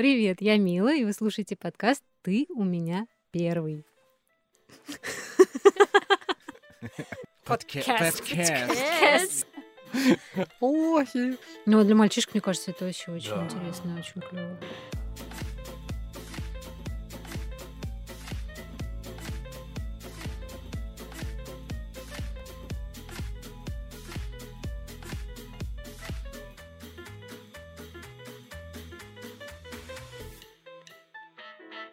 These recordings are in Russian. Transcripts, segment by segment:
Привет, я Мила, и вы слушаете подкаст «Ты у меня первый». Подкаст. Ой. Ну, а для мальчишек, мне кажется, это вообще очень интересно, очень клево.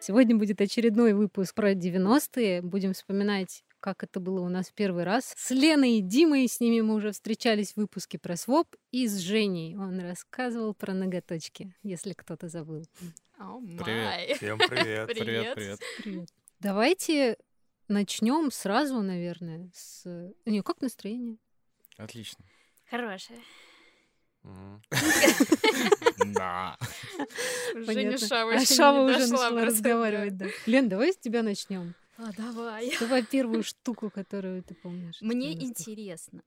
Сегодня будет очередной выпуск про 90-е. Будем вспоминать, как это было у нас первый раз. С Леной и Димой, с ними мы уже встречались в выпуске про своп. И с Женей он рассказывал про ноготочки, если кто-то забыл. О Привет. Всем привет. Привет. привет. Привет. Давайте начнем сразу, наверное, с... Не, как настроение? Отлично. Хорошая. Да. Женя. Шава А уже начала разговаривать, да. Лен, давай с тебя начнем. А, давай. Давай первую штуку, которую ты помнишь. Мне из 90-х. интересно,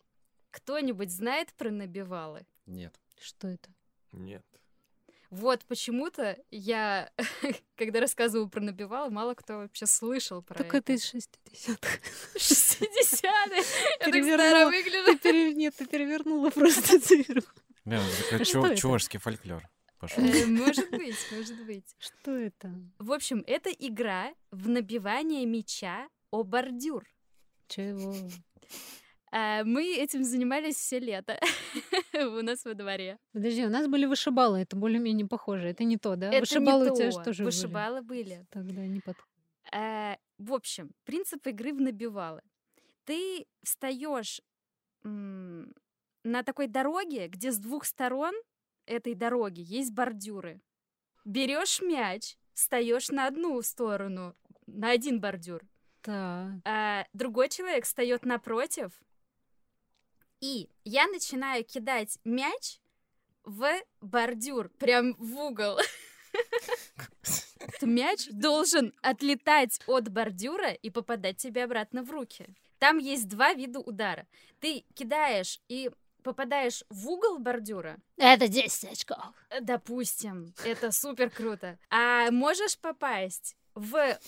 кто-нибудь знает про набивалы? Нет. Что это? Нет. Вот почему-то я, когда рассказываю про набивалы, мало кто вообще слышал про Так это из 60-х. 60-е. Я так старо выгляжу. Ты Нет, ты перевернула просто цифру. А чувашский фольклор пошел. Э, Может быть, может быть. Что это? В общем, это игра в набивание мяча о бордюр. Чего? А, Мы этим занимались все лето у нас во дворе. Подожди, у нас были вышибалы, это более-менее похоже. Это не то, да? Это вышибалы не у тебя то. же тоже были. Вышибалы были. Тогда не подходит. Э, В общем, принцип игры в набивалы. Ты встаешь на такой дороге, где с двух сторон этой дороги есть бордюры. Берешь мяч, встаешь на одну сторону, на один бордюр, Так. а другой человек встает напротив, и я начинаю кидать мяч в бордюр, прям в угол. Мяч должен отлетать от бордюра и попадать тебе обратно в руки. Там есть два вида удара. Ты кидаешь и попадаешь в угол бордюра, Это 10 очков. допустим, это супер круто. А можешь попасть в...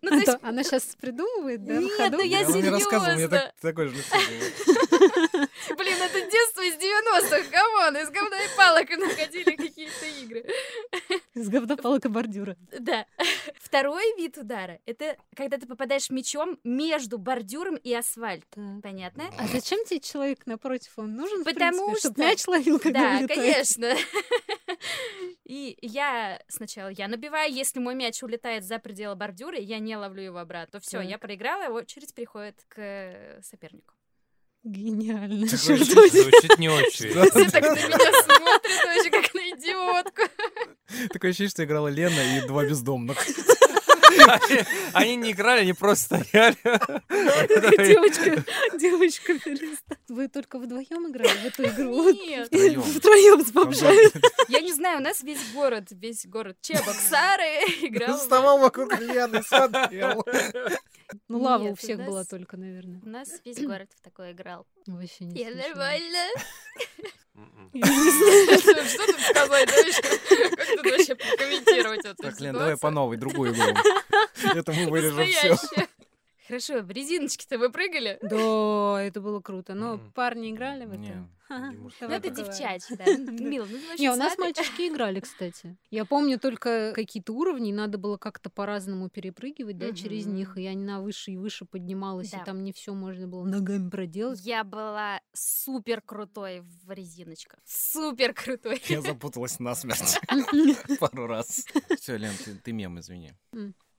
Ну, то есть Она сейчас придумывает, да? Нет, ходу? ну я Он мне рассказывал, серьёзно. так- такое же лицо было. Блин, это детство из 90-х, come on, из говна и палок находили какие-то игры. С говнопалок и бордюра. Да. Второй вид удара — это когда ты попадаешь мячом между бордюром и асфальт. Так. Понятно? А зачем тебе человек напротив? Он нужен, Потому чтобы что- мяч ловил, когда Да, конечно. И я сначала я набиваю, если мой мяч улетает за пределы бордюра, я не ловлю его обратно, то все, Так. я проиграла, очередь переходит к сопернику. Гениально. Возьми. Звучит не очень. Все так на меня смотрят вообще как на идиотку. Такое ощущение, что играла Лена и два бездомных. Они- не играли, они просто стояли. Девочка, девочка перестала. Вы только вдвоем играли в эту игру? Нет. Втроем с бомжами. Я не знаю, у нас весь город, весь город Чебоксары играл. Вставал вокруг Лены и смотрел. Ну, лава у Нет, у всех была нас- только, наверное. У нас весь город в такое играл. Вообще не Я слышала. нормально. М-м. Что тут сказать? Как тут вообще прокомментировать эту Так, Лен, давай по новой, другую игру. Это мы вырежем все. Хорошо, в резиночки-то вы прыгали? Да, это было круто. Но Мгм. парни играли в это? Ну, это девчачьи, да. Мил, ну Не, у нас мальчишки играли, кстати. Я помню только какие-то уровни, надо было как-то по-разному перепрыгивать, да, через них. И я на выше и выше поднималась, Да. и там не все можно было ногами проделать. Я была супер крутой в резиночках. Супер крутой. Я запуталась насмерть пару раз. Все, Лен, ты мем, извини.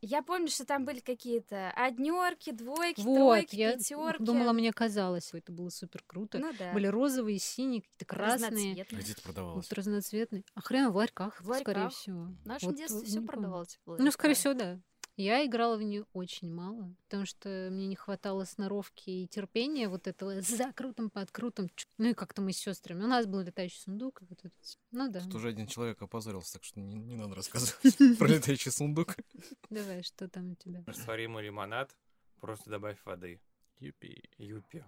Я помню, что там были какие-то однерки, двойки, Вот, тройки, я пятерки. думала, мне казалось, это было супер круто. Ну да. Были розовые, синие, какие-то красные, Разноцветные. Где ты продавалась? вот разноцветные. А хрен в ларьках, В скорее ларьках. всего. В нашем Вот, детстве не все помню. продавалось. Ну, скорее всего, да. Я играла в нее очень мало, потому что мне не хватало сноровки и терпения вот этого с закрутом, подкрутом. чу- Ну и как-то мы с сестрами. У нас был летающий сундук. Вот это всё. Ну да. Тут уже один человек опозорился, так что не, не надо рассказывать про летающий сундук. Давай, что там у тебя? Растворимый лимонад, просто добавь воды. Юпи. Юпи.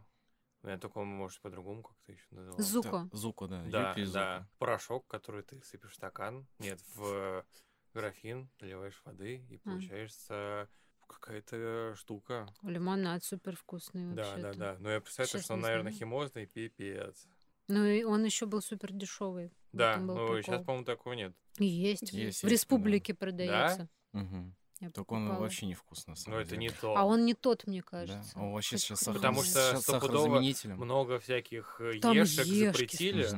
У меня только, может, по-другому как-то еще назывался. Зуко. Да, Зуко, да. Да, Юпи да. Зуко. Порошок, который ты сыпешь в стакан. Нет, в графин, наливаешь воды, и получается какая-то штука. Лимонад супер вкусный Да, вообще. да, да. Но я представляю, Сейчас что он, наверное, химозный, пипец. Ну и он еще был супер дешевый. Да, ну сейчас, по-моему, такого нет. Есть. Есть, в есть, да. республике продается. Мгм. Я Только он вообще невкусно, на самом Но это не то. А он не тот, мне Да, кажется. он вообще сейчас хрен Потому что стопудово сахарозаменителем. Много всяких э, Там ешек ешки запретили.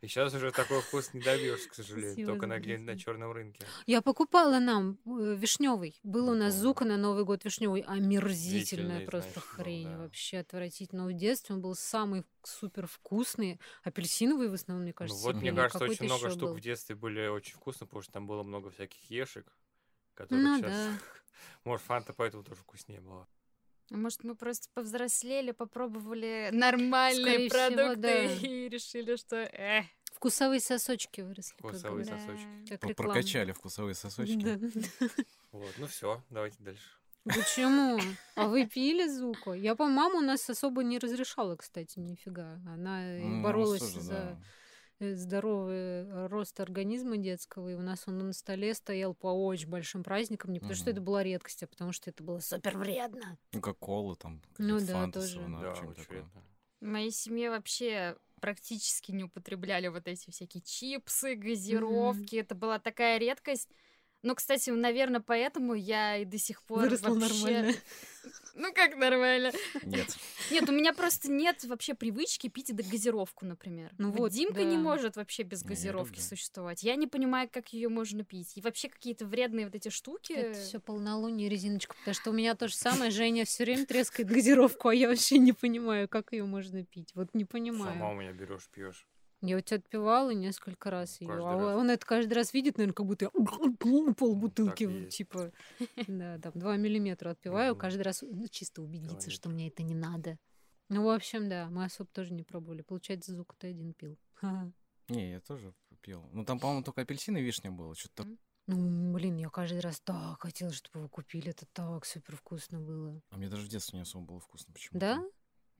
И сейчас уже такой вкус не добьешься, к сожалению. Спасибо Только на, на черном рынке. Я покупала нам вишневый. Был у нас зука на Новый год вишневый. Омерзительная просто знаешь, хрень. да. Вообще отвратительно. В детстве он был самый супер вкусный. Апельсиновый в основном, мне Ну кажется. вот, мне кажется, очень много штук был. в детстве были очень вкусные, потому что там было много всяких ешек, которых Ну сейчас... да. Может, фанта поэтому тоже вкуснее была. А Может, мы просто повзрослели, попробовали нормальные Скорее всего, продукты да. и решили, что... Эх, Вкусовые сосочки выросли. как Вкусовые говорят. сосочки. Как Про- реклама. Прокачали вкусовые сосочки. Да. Вот, ну все, давайте дальше. Почему? А вы пили зуку? Я, по маму у нас особо не разрешала, кстати, нифига. Она Ну, боролась за да. Э, здоровый э, рост организма детского, и у нас он на столе стоял по очень большим праздникам, не потому что это была редкость, а потому что это было супер вредно. Ну, как колы там, Ну да, тоже. да, очень в моей семье вообще практически не употребляли вот эти всякие чипсы, газировки. Это была такая редкость. Но, кстати, наверное, поэтому я и до сих пор Выросла вообще... нормально. Ну как нормально? Нет. Нет, у меня просто нет вообще привычки пить и газировку, например. Ну Вот Димка не да. может вообще без Не, я газировки люблю. существовать. Я не понимаю, как ее можно пить. И вообще какие-то вредные вот эти штуки. Это все полнолуние, резиночка, потому что у меня то же самое. Женя все время трескает газировку, а я вообще не понимаю, как ее можно пить. Вот не понимаю. Сама у меня берешь, пьешь. Я у тебя отпивала несколько раз ее. А раз. он это каждый раз видит, наверное, как будто я полбутылки, Так и есть. типа, да, там, два миллиметра отпиваю, каждый раз, ну, чисто убедиться, что мне это не надо. Ну, в общем, да, мы особо тоже не пробовали. Получается, звук ты один пил. Не, я тоже пил. Ну, там, по-моему, только апельсин и вишня было. Что-то. Ну, блин, я каждый раз так хотела, чтобы вы купили. Это так супер вкусно было. А мне даже в детстве не особо было вкусно почему-то. Да?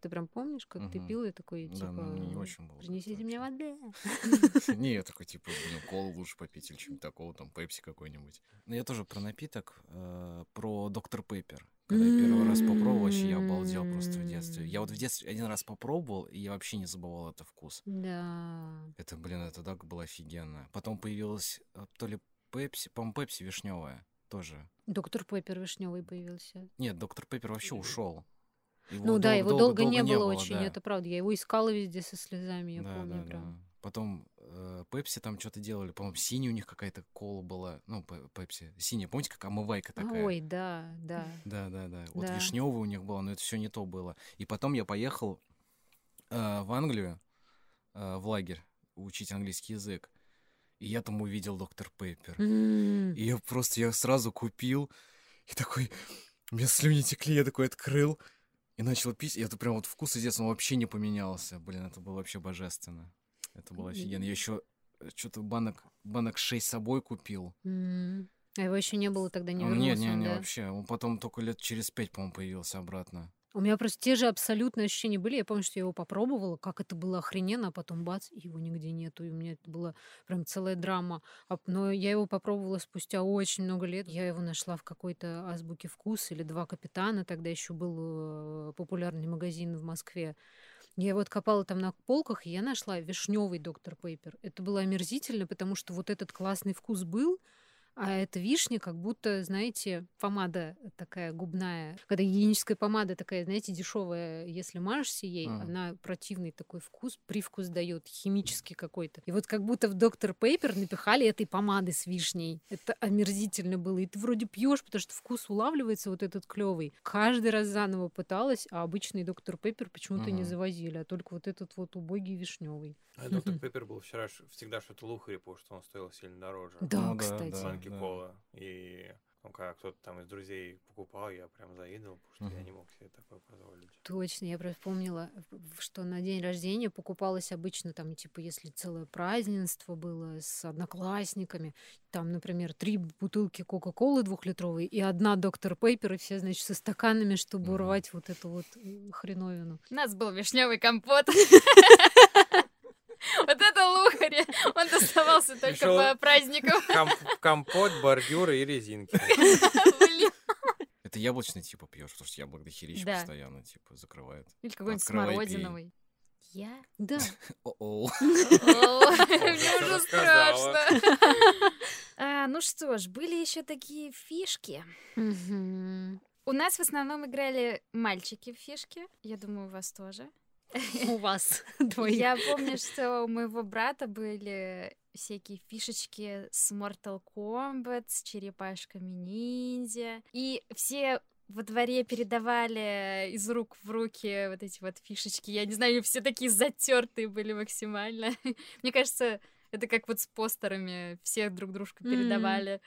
Ты прям помнишь, как ты Мгм. пил и такой, Да, типа, ну, мне не очень было. принесите мне воды. Не, я такой, типа, блин, колу лучше попить или что-нибудь такого, там, пепси какой-нибудь. Ну, я тоже про напиток, э, про доктор Пеппер. Когда я первый раз попробовал, вообще я обалдел просто в детстве. Я вот в детстве один раз попробовал, и я вообще не забывал этот вкус. Да. Это, блин, это так было офигенно. Потом появилась э, то ли пепси, по-моему, пепси вишневая тоже. Доктор Пеппер вишневый появился. Нет, доктор Пеппер вообще ушел. Ну да, его долго, не было очень, это правда. Я его искала везде со слезами, я да, помню да, прям. да. Потом э, Пепси там что-то делали, по-моему, синяя у них какая-то кола была, ну, Пе- Пепси, синяя, помните, как омывайка такая? Ой, да, да. Да, да, да. Вот Да. вишневая у них была, но это все не то было. И потом я поехал э, в Англию, э, в лагерь, учить английский язык. И я там увидел доктор Пеппер. М, И я просто, я сразу купил, и такой, у меня слюни текли, я такой открыл, и начал пить, и это прям вот вкус из детства вообще не поменялся. Блин, это было вообще божественно. Это было офигенно. Я еще что-то банок, банок 6 с собой купил. м. А его еще не было тогда, не А, вернулся Нет, не, он, не, да? вообще. Он потом только лет через пять, по-моему, появился обратно. У меня просто те же абсолютные ощущения были. Я помню, что я его попробовала, как это было охрененно, а потом бац, его нигде нету. И у меня это была прям целая драма. А, Но я его попробовала спустя очень много лет. Я его нашла в какой-то азбуке вкус или два капитана. Тогда еще был э, популярный магазин в Москве. Я вот копала там на полках, и я нашла вишневый доктор Пейпер. Это было омерзительно, потому что вот этот классный вкус был, а эта вишня как будто, знаете, помада такая губная. Когда гигиеническая помада такая, знаете, дешевая, если мажешься ей, Мгм. она противный такой вкус, привкус дает, химический какой-то. И вот как будто в доктор Пейпер напихали этой помады с вишней. Это омерзительно было. И ты вроде пьешь, потому что вкус улавливается вот этот клевый. Каждый раз заново пыталась, а обычный доктор Пейпер почему-то не Мгм. завозили, а только вот этот вот убогий вишневый. А доктор Пеппер был вчера всегда что-то лухари, потому что он стоил сильно дороже. Да, Ну да, кстати. да. Банки кола. И Ну, когда кто-то там из друзей покупал, я прям завидовал, потому что я Мгм. не мог себе такое позволить. Точно, я просто вспомнила, в- что на день рождения покупалось обычно там, типа, если целое празднество было с одноклассниками, там, например, три бутылки Кока-Колы двухлитровой и одна Доктор Пейпер, и все, значит, со стаканами, чтобы Мгм. урвать вот эту вот хреновину. У нас был вишневый компот. Вот это лухари. Он доставался только по праздникам. Комп- компот, бордюры и резинки. Это яблочный типа пьешь, потому что яблок дохерища Да. постоянно, типа, закрывает. Или какой-нибудь Открывай, пей. смородиновый. Я? Да. О-о. Мне уже страшно. А, Ну что ж, были еще такие фишки. У нас в основном играли мальчики в фишки. Я думаю, у вас тоже. У вас двоих. Я помню, что у моего брата были всякие фишечки с Mortal Kombat, с черепашками ниндзя. И все во дворе передавали из рук в руки вот эти вот фишечки. Я не знаю, все такие затертые были максимально. Мне кажется, это как вот с постерами. Все друг дружку передавали.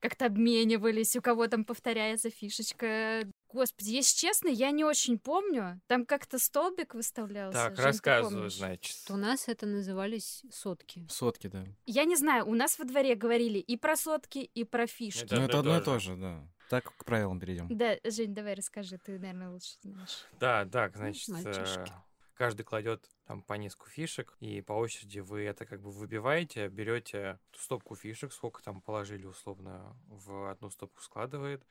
Как-то обменивались, у кого там повторяется фишечка. Господи, если честно, я не очень помню. Там как-то столбик выставлялся. Так, Жень, рассказывай, значит. У нас это назывались сотки. Сотки, да. Я не знаю, у нас во дворе говорили и про сотки, и про фишки. Это Ну, это одно и то то же. да. Так, к правилам перейдем. Да, Жень, давай расскажи, ты, наверное, лучше знаешь. Да, так, значит, мальчишки. э, каждый кладет там по несколько фишек, и по очереди вы это как бы выбиваете, берете стопку фишек, сколько там положили условно, в одну стопку складывает.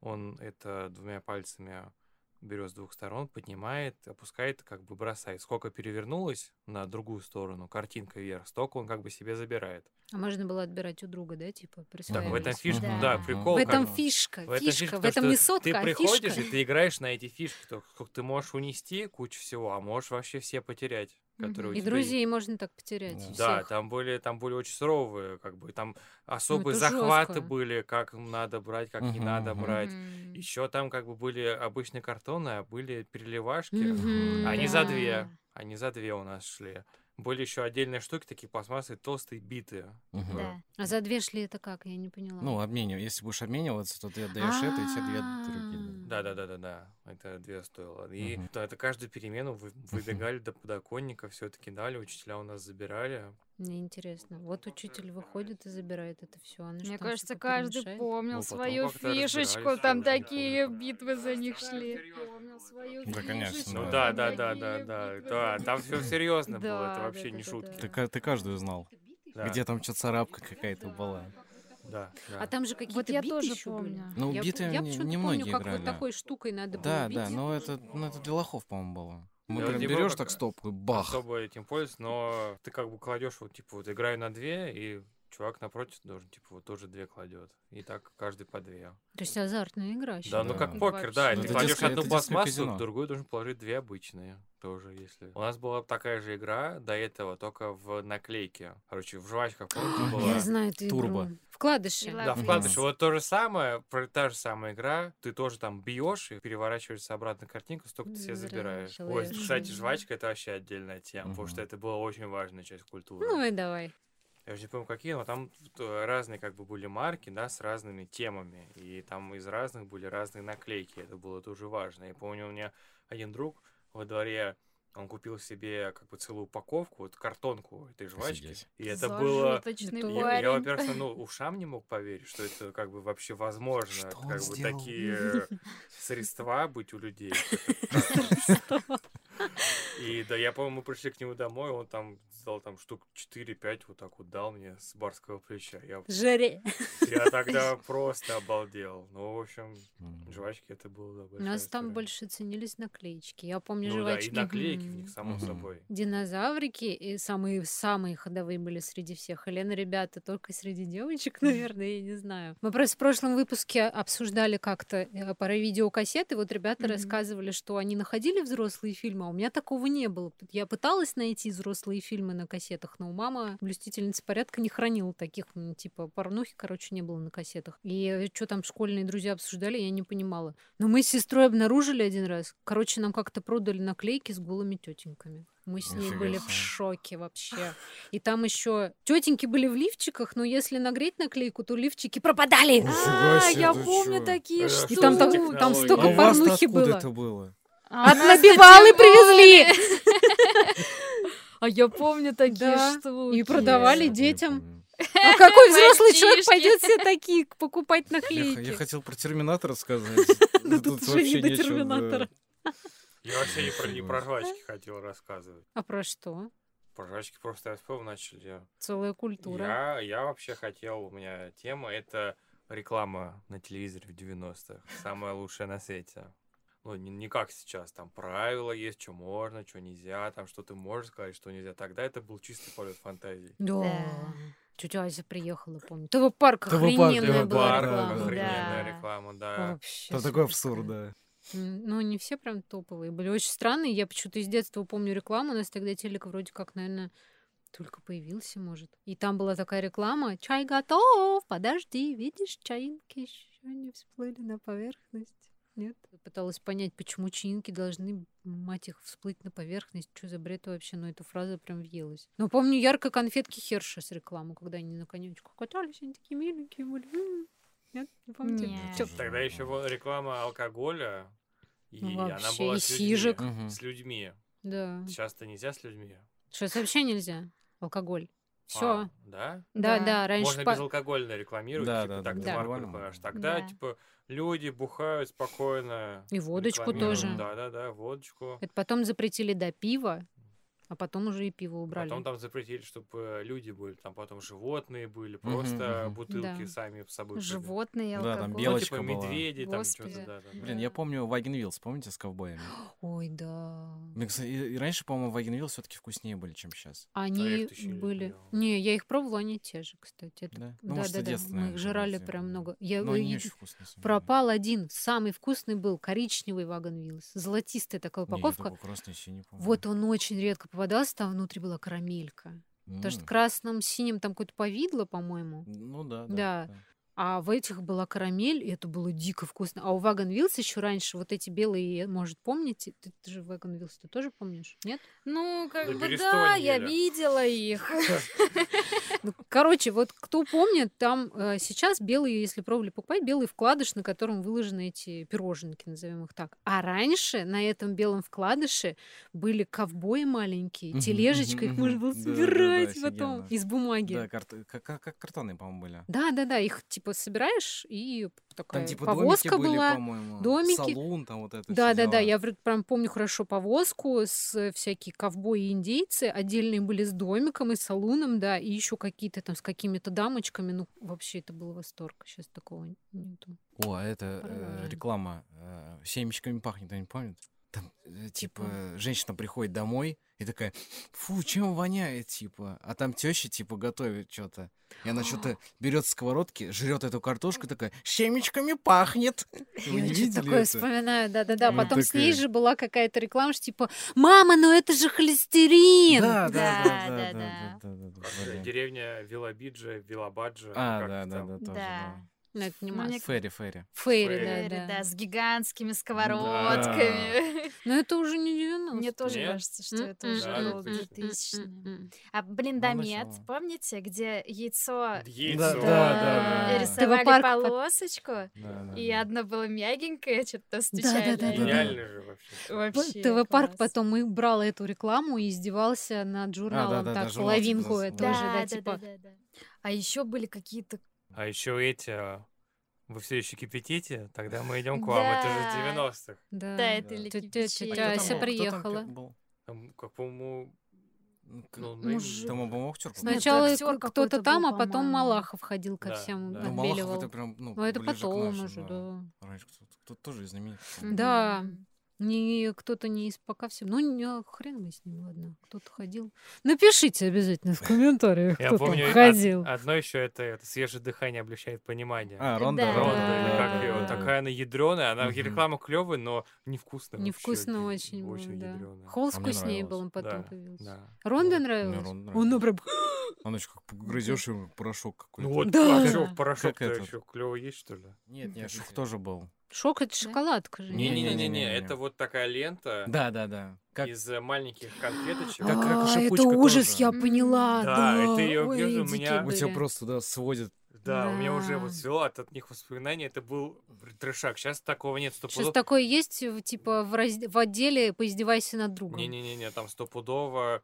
Он это двумя пальцами берет с двух сторон, поднимает, опускает, как бы бросает. Сколько перевернулось на другую сторону, картинка вверх, столько он как бы себе забирает. А можно было отбирать у друга, да, типа, Так, в присваивались? этом фишка, Да. да, прикол. В как этом бы. фишка, В этом фишка, фишка, в то, этом не сотка, Ты а приходишь, фишка. и ты играешь на эти фишки, то ты можешь унести кучу всего, а можешь вообще все потерять, которые И друзей можно так потерять. Да. всех. Да, там были, там были очень суровые, как бы, там особые это захваты жёстко. были, как надо брать, как не надо брать. Еще там как бы были обычные картоны, а были переливашки. Они да. за две. Они за две у нас шли. Были еще отдельные штуки, такие пластмассовые, толстые, битые. Мгм. Да. А за две шли это как? Я не поняла. Ну, обменивай. Если будешь обмениваться, то ты отдаешь это, и тебе две другие. А. Да, да, да, да, да. Это две стоило. И да, это каждую перемену вы выбегали до подоконника, все это кидали, учителя у нас забирали. Мне интересно. Вот учитель выходит и забирает это все. Мне кажется, каждый помнил Ну, свою фишечку, там такие помню. битвы за них шли. Да, конечно, Ну да. да, да, да, да, да, да. Там все серьезно было, Да, это вообще да, не да, шутки. да. Ты, ты каждую знал. Да, Где там что-то царапка какая-то была. да, да. А там же какие-то я биты тоже были. помню. Ну, я, биты я не- почему-то немногие помню, как играли. вот такой штукой надо Да, было да, бить. но это, ну, это для лохов, по-моему, было. Мы прям типа берешь так стопку и бах. особо этим пользуюсь, но ты как бы кладешь вот типа вот играю на две, и чувак напротив должен типа вот тоже две кладет. И так каждый по две. То есть азартная игра. Да, ну Да. как покер, да, Вообще. ты кладешь одну пластмассу, другую должен положить две обычные тоже, если. У нас была такая же игра до этого, только в наклейке. Короче, в жвачках, помните, Я была? Я знаю эту Турбо. игру. Вкладыши. Да, Мгм. вкладыш. Вот то же самое, про- та же самая игра, ты тоже там бьешь и переворачиваешься обратно картинку, столько ты себе забираешь. Ой, кстати, жвачка это вообще отдельная тема, потому что это была очень важная часть культуры. Ну и давай. Я уже не помню, какие, но там э, разные как бы были марки, да, с разными темами. И там из разных были разные наклейки. Это было тоже важно. Я помню, у меня один друг во дворе, он купил себе как бы целую упаковку, вот картонку этой жвачки. Офигеть. И это было... Зажиточный Это- Я, парень. я, во-первых, ну, ушам не мог поверить, что это как бы вообще возможно. Что как он бы сделал? такие средства быть у людей. И да, я помню, мы пришли к нему домой, он там дал там штук 4-5 вот так вот дал мне с барского плеча. Я, Жаре. я тогда просто обалдел. Ну, в общем, жвачки это было, да, У нас там история. больше ценились наклеечки. Я помню Ну да, жвачки. и наклейки в них, само Мгм. собой. Динозаврики и самые самые ходовые были среди всех. Елена, ребята, только среди девочек, наверное, я не знаю. Мы просто в прошлом выпуске обсуждали как-то э, про видеокассеты. Вот ребята Мгм. рассказывали, что они находили взрослые фильмы, а у меня такого не было. Я пыталась найти взрослые фильмы на кассетах, но у мамы, блюстительница порядка, не хранила таких, типа, порнухи, короче, не было на кассетах. И что там школьные друзья обсуждали, я не понимала. Но мы с сестрой обнаружили один раз. Короче, нам как-то продали наклейки с голыми тетеньками. Мы с ней Нифига были в шоке вообще. И там еще тетеньки были в лифчиках, но если нагреть наклейку, то лифчики пропадали. А, я помню такие штуки. И там, там А столько вас порнухи было. это было? А От набивалы привезли! А я помню такие Да, штуки. и продавали Я детям. А какой взрослый человек пойдет все такие покупать Я, наклейки? я хотел про Терминатора сказать. Да тут уже вообще не до. Терминатора. Я вообще не про, не про жвачки хотел рассказывать. А про что? Про жвачки просто я вспомнил, начали. Целая культура. Я, я вообще хотел, у меня тема, это реклама на телевизоре в 90-х. Самая лучшая на свете. Ну, не, не как сейчас, там правила есть, что можно, что нельзя, там что ты можешь сказать, что нельзя. Тогда это был чистый полет фантазии. Да. Да. Тетя Ася приехала, помню. ТВ-парк ТВ-парк, охрененная ТВ-парк, была да, реклама. да. Охрененная Да. реклама, да. Вообще Там такой абсурд, да. Ну, не все прям топовые. Были очень странные. Я почему-то из детства помню рекламу. У нас тогда телек вроде как, наверное, только появился, может. И там была такая реклама. Чай готов, подожди, видишь, чаинки еще не всплыли на поверхность. Нет? Пыталась понять, почему чаинки должны, мать их, всплыть на поверхность. Что за бред вообще? Но эта фраза прям въелась. Но помню ярко конфетки Херша с рекламы, когда они на конечках катались, они такие миленькие были. Нет, не помните? Нет. Тогда еще была реклама алкоголя, и Ну, она вообще, была и с людьми. сижек. С людьми. Да. Сейчас-то нельзя с людьми. Сейчас вообще нельзя. Алкоголь. Все. А, да? Да, Да. да, раньше Можно по- безалкогольно рекламировать, Да, типа, да, так да, ты марку нормально рекламируешь. Тогда, Да. типа, люди бухают спокойно. И водочку тоже. Да, да, да, водочку. Это потом запретили до пива, а потом уже и пиво убрали. Потом там запретили, чтобы люди были, там потом животные были, просто мгм. бутылки Да. сами с собой. Животные, Да, там алкоголь. Ну, белочка типа была. медведи, там Господи. что-то, да, да, да. Блин, я помню Wagon Wheels, помните, с ковбоями? Ой, да. Кстати, и, и раньше, по-моему, Wagon Wheels все-таки вкуснее были, чем сейчас. Они еще не были... ел. Не, я их пробовала, они те же, кстати. Это... Да? Да, может, да, да. Мы их жрали прям да. много. Я Но они не и- очень вкусные. Пропал один, самый вкусный был, коричневый Wagon Wheels. Золотистая такая Не, я упаковка. такой красный вообще не помню. Вот он очень редко попадался, там внутри была карамелька. Потому что красным, синим там какое-то повидло, по-моему. Ну да, Да. да. А в этих была карамель, и это было дико вкусно. А у Вагон Вилс еще раньше вот эти белые, может, помните? Ты, ты же Вагон Вилс ты тоже помнишь? Нет? Ну, как Да бы да, я ели. видела их. Ну, короче, вот кто помнит, там э, сейчас белые, если пробовали покупать, белый вкладыш, на котором выложены эти пироженки, назовем их так. А раньше на этом белом вкладыше были ковбои маленькие, тележечка, их можно было собирать потом из бумаги. Да, как картонные, по-моему, были. Да, да, да, их типа собираешь и такая Там типа повозка домики были, была. по-моему. домики. Салун, там вот это Да, да, да, я прям помню хорошо повозку с всякие ковбои и индейцы, отдельные были с домиком и салуном, да, и еще какие-то там с какими-то дамочками, ну вообще это был восторг, сейчас такого нету. О, а это э, реклама э, «Семечками пахнет», они помнят? Там, э, типа, Типа? женщина приходит домой и такая, фу, чем воняет, типа. А там теща, типа, готовит что-то. И она что-то берет сковородки, жрет эту картошку, такая, семечками пахнет. Вы Я не что-то видели такое это? вспоминаю, да-да-да. Ну, Потом с ней такая. же была какая-то реклама, что типа, мама, ну это же холестерин! Да, да, Да, да. Деревня Вилабиджа, Вилабаджа. А, как да, это да, там? да, тоже, Да. Да. Ну, это не масса. Ферри, Ферри. Фейри, Фейри, да, Да, да. с гигантскими Да. сковородками. Но это уже не 90 Мне тоже Нет? кажется, что это уже Да, точно. 2000 А блин, Ну, помните, где яйцо Яйцо. Да, да, да, да. рисовали под- полосочку, Да, да, и да. одно было мягенькое, что-то Да, стучали. да, да, да. Гениально же вообще. Вообще ТВ-парк потом и брал эту рекламу и издевался над журналом, да, да, так, журнал половинку типа это за- уже, Да, да, да, типа... да, да, да. А еще были какие-то А еще эти... а, Вы все еще кипятите? Тогда мы идем к вам. Это же Да. 90-х. Да. Да, это Да. Тетя- Ася приехала. Там, как, по-моему, Ну, ну, ну, Там, Сначала кто-то там, был, а потом. Малахов ходил ко Да, всем, да. Ну, Малахов это прям, ну, Но это ближе к потом нашим, уже, да. Раньше кто-то, кто-то тоже знаменитый. Да. Не кто-то не из пока все. Ну, не, а хрен мы с ним, ладно. Кто-то ходил. Напишите обязательно в комментариях, Я кто помню, там од- ходил. одно еще это, это свежее дыхание облегчает понимание. А, Ронда. Да. Ронда, или как ее, такая она ядреная, она Мгм. реклама клевая, но невкусная. Невкусно очень очень да. ядрёная. Холл А вкуснее был, он потом Да, появился. Да. Ронда нравилась? Ронда Он прям... Она еще как грызешь его, порошок какой-то. Ну вот, Да. а порошок Как этот? еще клево есть, что ли? Нет, нет, тоже был. Шок — это Да? шоколадка же. Не-не-не-не. Не-не-не, это вот такая лента Да, да, да. Как из э, маленьких конфеточек. Как- как А, это ужас, тоже. я поняла. Да, Да, это её Ой, у меня- у тебя просто, да, сводит. Да, у меня уже Да. вот свело от, от них воспоминаний. Это был трешак. Сейчас такого нет Сейчас стопудово. такое есть, типа, в, раз- в отделе «Поиздевайся над другом». Не-не-не, там стопудово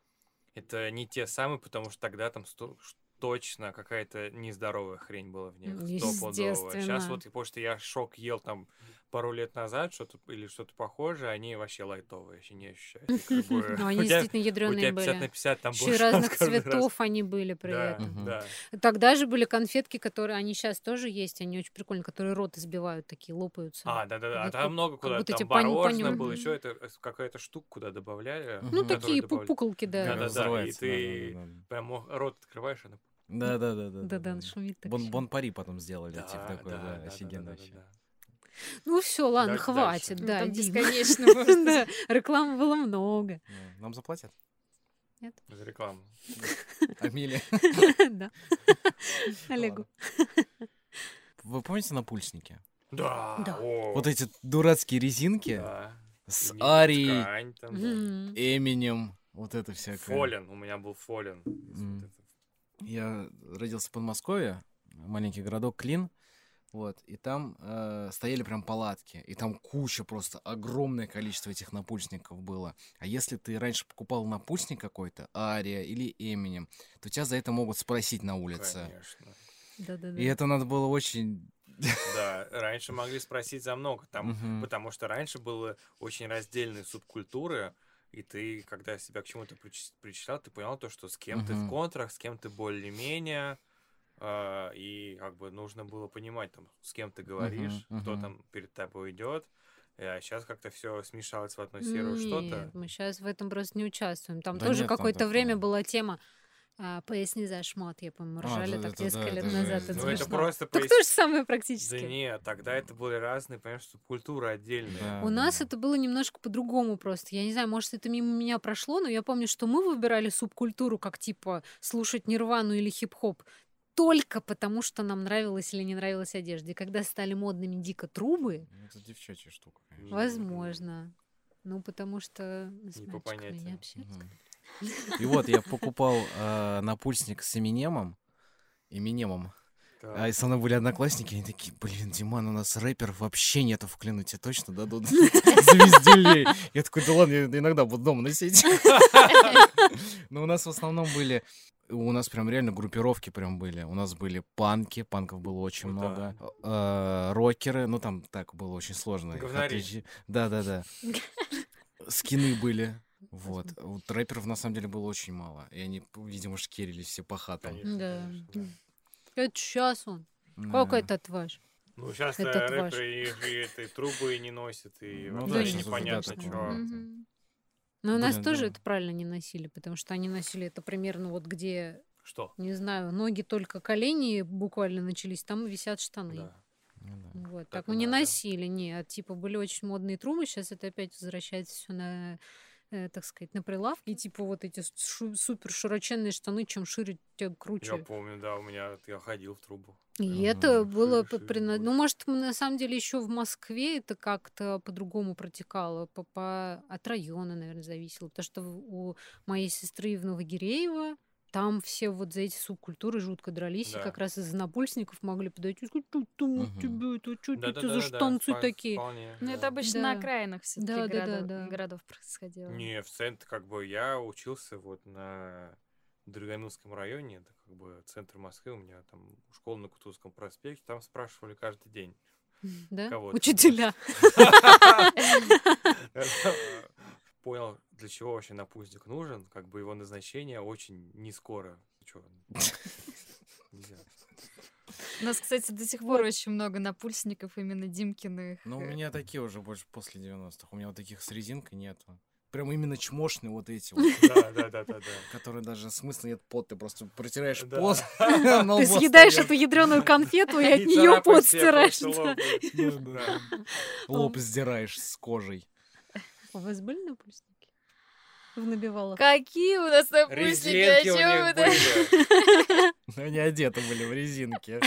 это не те самые, потому что тогда там сто- точно какая-то нездоровая хрень была в них. Стопудово. Сейчас естественно. вот, потому что я шок ел там пару лет назад что-то или что-то похожее, они вообще лайтовые, вообще не ощущаются. Ну, они действительно ядреные тебя 50 на были. 50 там Еще разных цветов они были при Да, этом. Тогда же были конфетки, которые они сейчас тоже есть, они очень прикольные, которые рот избивают, такие лопаются. А, да-да-да, а там много куда. Там эти пань- мороженое было, еще это э, какая-то штука, куда добавляли. Ну, такие пупуколки, да. Да-да-да, и ты да, да, прям рот открываешь, она... да, да, да, да, да, Да-да, шумит так. Бон. Бон Пари потом сделали, типа Да, такой, да, да, да, офигенно да, да, вообще. да, да. Ну все, ладно, Дальше- хватит. Ну, да, там Дим. бесконечно. Да, рекламы было много. Нам заплатят. За рекламу. Амелия. Да. Олегу. Вы помните напульсники? Да. Да. Вот эти дурацкие резинки да. с И Арией, ткань там, да. Мгм. Эминем, вот это всякое. Фолен, у меня был. Вот это. Я родился в Подмосковье, маленький городок Клин, вот, и там э, стояли прям палатки, и там куча просто, огромное количество этих напульсников было. А если ты раньше покупал напульсник какой-то, Ария или Эминем, то тебя за это могут спросить на улице. Конечно. Да-да-да. И это надо было очень... Да, раньше могли спросить за много, там, потому что раньше было очень раздельные субкультуры, и ты, когда себя к чему-то причис- причислял, ты понял то, что с кем ты в контрах, с кем ты более-менее, а, и как бы нужно было понимать, там, с кем ты говоришь, Мгм, кто мгм. там перед тобой идет. А сейчас как-то все смешалось в одну серую что-то. Мы сейчас в этом просто не участвуем. Там Да тоже какое-то время была тема а, «Поясни за шмот». Я, по-моему, А, ржали да, так это несколько да, лет это назад. жесть, Это да. Ну, это просто Так пояс- то же самое Да практически. нет, тогда это были разные, понимаешь, субкультуры отдельные. Да, У да, нас да. это было немножко по-другому просто. Я не знаю, может, это мимо меня прошло, но я помню, что мы выбирали субкультуру, как типа слушать нирвану или хип-хоп, только потому, что нам нравилась или не нравилась одежда. И когда стали модными дико трубы, Ну, Это девчачья штука, конечно. возможно. Ну, потому что с Не по мальчиками не понятиям. общались. И вот я покупал э, напульсник с Эминемом, Эминемом, Да. а и со мной были одноклассники, они такие, блин, Диман, у нас рэперов вообще нету в клину, тебе точно дадут звезделей? Я такой, да ладно, я иногда буду дома носить. Но у нас в основном были, у нас прям реально группировки прям были. У нас были панки, панков было очень Ну да. много, э, рокеры, ну там так было очень сложно. Да-да-да. Скины были. Вот. Вот рэперов на самом деле было очень мало. И они, видимо, шкерились все по хатам. Конечно, Да. конечно, да. Это сейчас он. Да. Как этот ваш? Ну, сейчас Этот рэперы и, и этой трубы не носят, и Ну вообще да, непонятно, что. Мгм. Но у нас Блин, тоже да. это правильно не носили, потому что они носили это примерно вот где, Что? не знаю, ноги только колени буквально начались, там висят штаны. Да. Ну да. Вот, Так так мы не надо. носили, нет. Типа были очень модные трубы, сейчас это опять возвращается все на, э, так сказать, на прилавки. И типа вот эти шу- супер широченные штаны, чем шире, тем Я круче. помню, да, у меня я ходил в трубу. И Мгм. это было Шире, по- шире. Ну, может, на самом деле еще в Москве это как-то по-другому протекало, по, по- от района, наверное, зависело. Потому что у моей сестры в Новогиреево там все вот за эти субкультуры жутко дрались, Да. и как раз из напульсников могли подойти и сказать, что там у тебя, это что это за Да-да-да-да, штанцы впо- такие? вполне, Ну, да. это обычно Да. на окраинах все-таки Да, да, да, городов, да. городов происходило. Не, в центре, как бы, я учился вот на Драгомилском районе, это как бы центр Москвы, у меня там школа на Кутузовском проспекте, там спрашивали каждый день. Да? Учителя. Понял, для чего вообще напульсник нужен, как бы его назначение очень не скоро. Чё? Нельзя. У нас, кстати, до сих пор очень много напульсников именно Димкиных. Ну, у э, меня такие уже больше после 90-х. У меня вот таких с резинкой нету. Прям именно чмошные вот эти вот, Да, да, да, да, да. которые даже смысла нет пот, ты просто протираешь пот. Ты съедаешь эту ядреную конфету и от нее пот стираешь. Ну. Лоб сдираешь с кожей. У вас были напульсники? В набивалах? Какие у нас напульсники? О Резинки у чём них это? были. Они одеты были в резинке.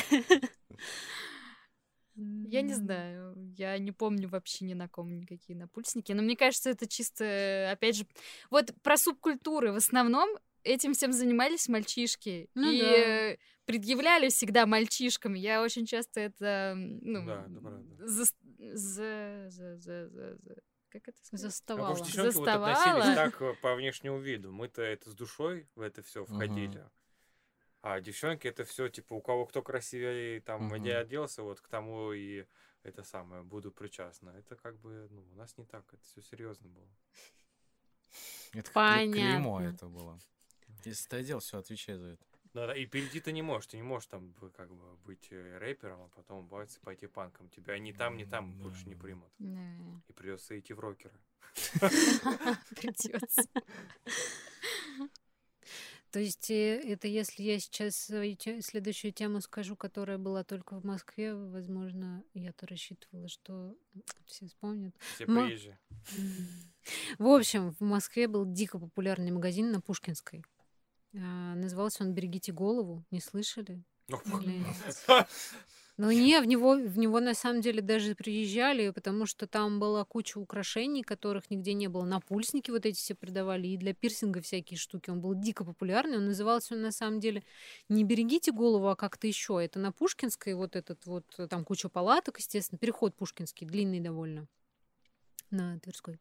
Я не знаю, я не помню вообще ни на ком никакие напульсники, но мне кажется, это чисто, опять же, вот про субкультуры в основном этим всем занимались мальчишки Ну и да. э, предъявляли всегда мальчишкам. Я очень часто это, ну, Да, это за, за, за, за, за- как это сказать? А Заставала. потому что девчонки вот Заставала. относились так э, по внешнему виду. Мы-то это с душой в это все входили. А девчонки это все, типа, у кого кто красивее там Мгм. где оделся, вот к тому и это самое, буду причастна. Это как бы, ну, у нас не так, это все серьезно было. Это кле- клеймо Понятно. это было. Если ты одел, все, отвечай за это. Да, да, и перейти ты не можешь, ты не можешь там как бы быть э, рэпером, а потом бывает пойти панком. Тебя ни там, ни там М, больше не да. примут. Да, И придется идти в рокеры. Придется. То есть э, это если я сейчас следующую тему скажу, которая была только в Москве, возможно, я-то рассчитывала, что все вспомнят. Все Ма- приезжие. В общем, в Москве был дико популярный магазин на Пушкинской. А, Назывался он «Берегите голову». Не слышали? Ну, не, в него, в него на самом деле даже приезжали, потому что там была куча украшений, которых нигде не было. Напульсники вот эти все продавали, и для пирсинга всякие штуки. Он был дико популярный. Он назывался он на самом деле не «Берегите голову», а как-то еще. Это на Пушкинской вот этот вот, там куча палаток, естественно, переход Пушкинский, длинный довольно, на Тверской.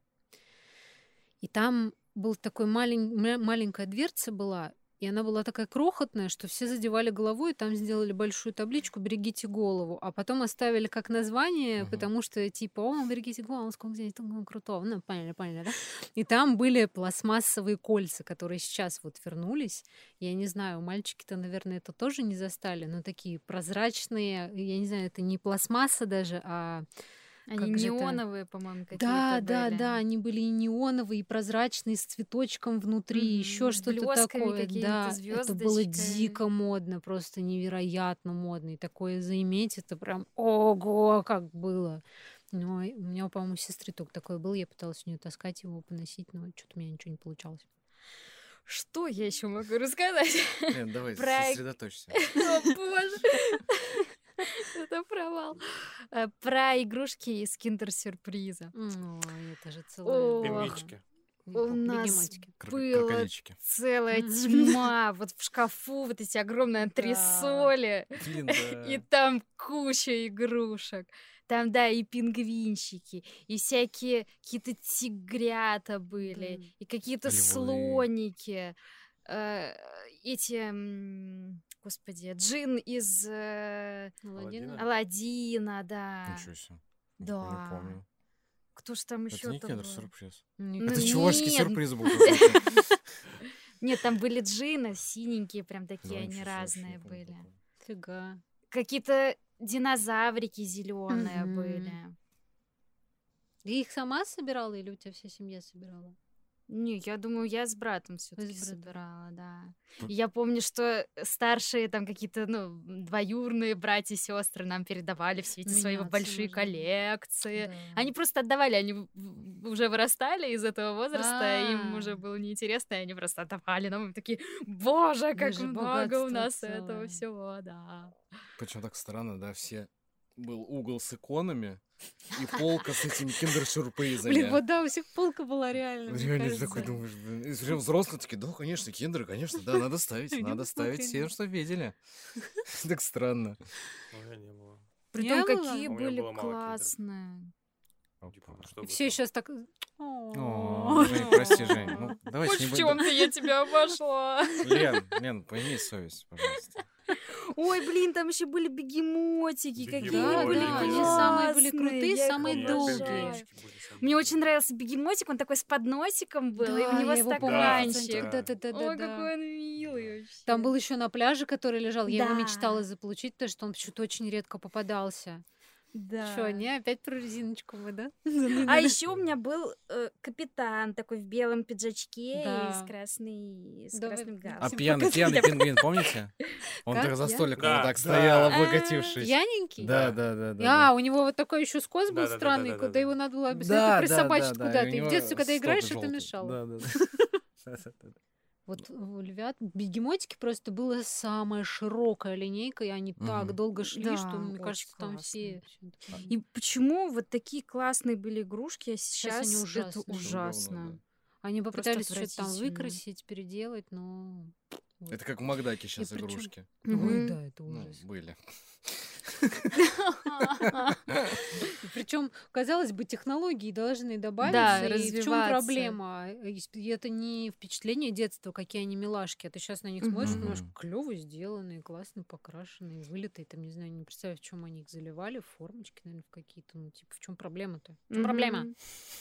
И там был такой малень- ма- маленькая дверца была, и она была такая крохотная, что все задевали головой, и там сделали большую табличку «Берегите голову», а потом оставили как название, Мгм. потому что типа «О, берегите голову, сколько здесь крутого». Ну, поняли, поняли, да? И там были пластмассовые кольца, которые сейчас вот вернулись. Я не знаю, мальчики-то, наверное, это тоже не застали, но такие прозрачные, я не знаю, это не пластмасса даже, а Они Как же это? неоновые, по-моему, какие-то да, да, были. да, они были и неоновые, и прозрачные, с цветочком внутри, Мгм, еще что-то такое. Да, это было дико модно, просто невероятно модно. И такое заиметь, это прям ого, как было. Ну, и у меня, по-моему, у сестры только такое было. Я пыталась у нее таскать его, поносить, но что-то у меня ничего не получалось. Что я еще могу рассказать? Лен, давай, Про- сосредоточься. О, боже. Это провал. Э, Про игрушки из киндер-сюрприза. Ой, это же целое... Ох. Пингвинчики. У нас Крокодильчики. целая тьма. Вот в шкафу вот эти огромные антресоли. И там куча игрушек. Там, да, и пингвинчики, и всякие какие-то тигрята были, и какие-то слоники. э, Эти, господи, джин из э, Аладдина? Аладдина, да. Ничего себе. Не- Да. Не помню. Кто ж там Это еще не там был? Ник- киндер-сюрприз. Ну, Это чувашский сюрприз был. Нет, там были джины синенькие, прям такие они разные не были. Фига. Какие-то динозаврики зеленые были. Ты их сама собирала или у тебя вся семья собирала? Не, я думаю, я с братом все-таки с братом. собирала, да. И Я помню, что старшие там какие-то, ну, двоюрные братья, сестры нам передавали все эти свои большие коллекции. Да. Они просто отдавали, они уже вырастали из этого возраста, им А. уже было неинтересно, и они просто отдавали нам и такие, боже, как много у нас целое. этого всего, да. Причем так странно, да, все был угол с иконами и полка с этими киндер-сюрпризами. Блин, вот да, у всех полка была реально. Реально кажется. такой думаешь, блин. И прям взрослые такие, да, конечно, киндеры, конечно, да, надо ставить, надо ставить всем, что видели. Так странно. Притом какие меня были классные. Типа, чтобы И все сейчас так... Прости, Жень. Ну, будем. чем-то я тебя обошла. Лен, Лен, пойми совесть, пожалуйста. Ой, блин, там еще были бегемотики какие Да, Ой, да, они классные, самые были классные, крутые, я их самые обожаю. долгие. Мне очень нравился бегемотик, он такой с подносиком был, и у него стаканчик. Да. Да, да, Ой, да. какой он милый вообще. Там был еще на пляже, который лежал. Я его мечтала заполучить, потому что он почему-то очень редко попадался. Да. Что, не опять про резиночку мы, да? А еще у меня был э, капитан такой в белом пиджачке и с красной, с красным включим. А галстуком. пьяный, пьяный пингвин, помните? Он так за столиком вот так стоял, А, облокотившись. Пьяненький? Да, да, да, да. А, у него вот такой еще скос был странный, куда его надо было обязательно присобачить да, да, куда-то. И в детстве, когда играешь, это мешало. Да, да, да. Вот у львят, бегемотики просто была самая широкая линейка, и они так Мгм. долго шли, Да, что, мне кажется, там все... И почему вот такие классные были игрушки, а сейчас, они это ужасные. ужасно. Они попытались что-то там выкрасить, переделать, но... вот. Это как в Макдаке сейчас причём- игрушки. Ой, Мгм. да, это Ну, ужас. были. Причем, казалось бы, технологии должны добавиться. Да, и в чем проблема? И это не впечатление детства, какие они милашки. А ты сейчас на них смотришь, Мгм. клево сделанные, классно покрашенные, вылитые. Там, не знаю, не представляю, в чем они их заливали, в формочки, наверное, в какие-то. Ну, типа, в чем проблема-то? В чем проблема?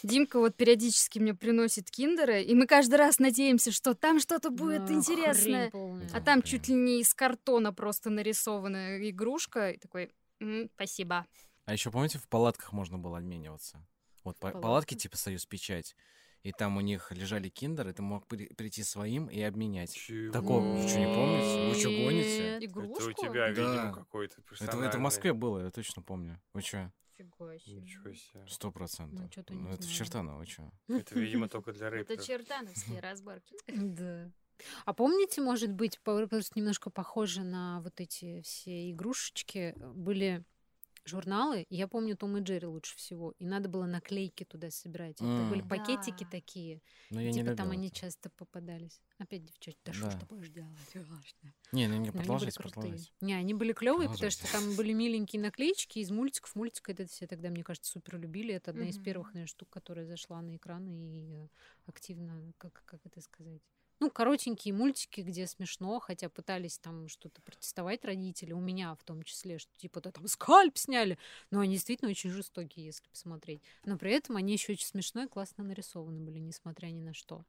Димка вот периодически мне приносит киндеры, и мы каждый раз надеемся, что там что-то будет Да, интересное. А там чуть ли не из картона просто нарисованная игрушка. И такой, «М, спасибо. А еще помните, в палатках можно было обмениваться? Вот па- Палатка? палатки типа Союз Печать. И там у них лежали киндеры, ты мог при- прийти своим и обменять. Чего? Такого вы что, не помните? Вы что, гоните? Игрушку? Это у тебя, Да. видимо, какой-то Это, это в. Москве было, я точно помню. Вы что? Фига себе. Ничего себе. Сто процентов. Ну, Ну, это в. Чертаново, вы что? Это, видимо, только для Это рэперов. чертановские разборки. Да. А помните, может быть, просто немножко похоже на вот эти все игрушечки, э, были журналы, я помню Том и Джерри лучше всего, и надо было наклейки туда собирать. Это были пакетики Да. такие, Ну, я не типа любил там они это. часто попадались. Опять девчонки, да что ж Да. ты будешь делать? Важно. Не, ну, не, Но продолжайте, продолжайте. Не, они были клевые, потому что там были миленькие наклеечки из мультиков. Мультик это все тогда, мне кажется, супер любили. Это одна из Мгм. первых, наверное, штук, которая зашла на экраны и э, активно, как, как это сказать, ну, коротенькие мультики, где смешно, хотя пытались там что-то протестовать родители, у меня в том числе, что типа да, там скальп сняли, но они действительно очень жестокие, если посмотреть. Но при этом они еще очень смешно и классно нарисованы были, несмотря ни на что.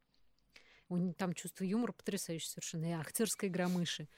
У них там чувство юмора потрясающее совершенно, и актерская игра мыши.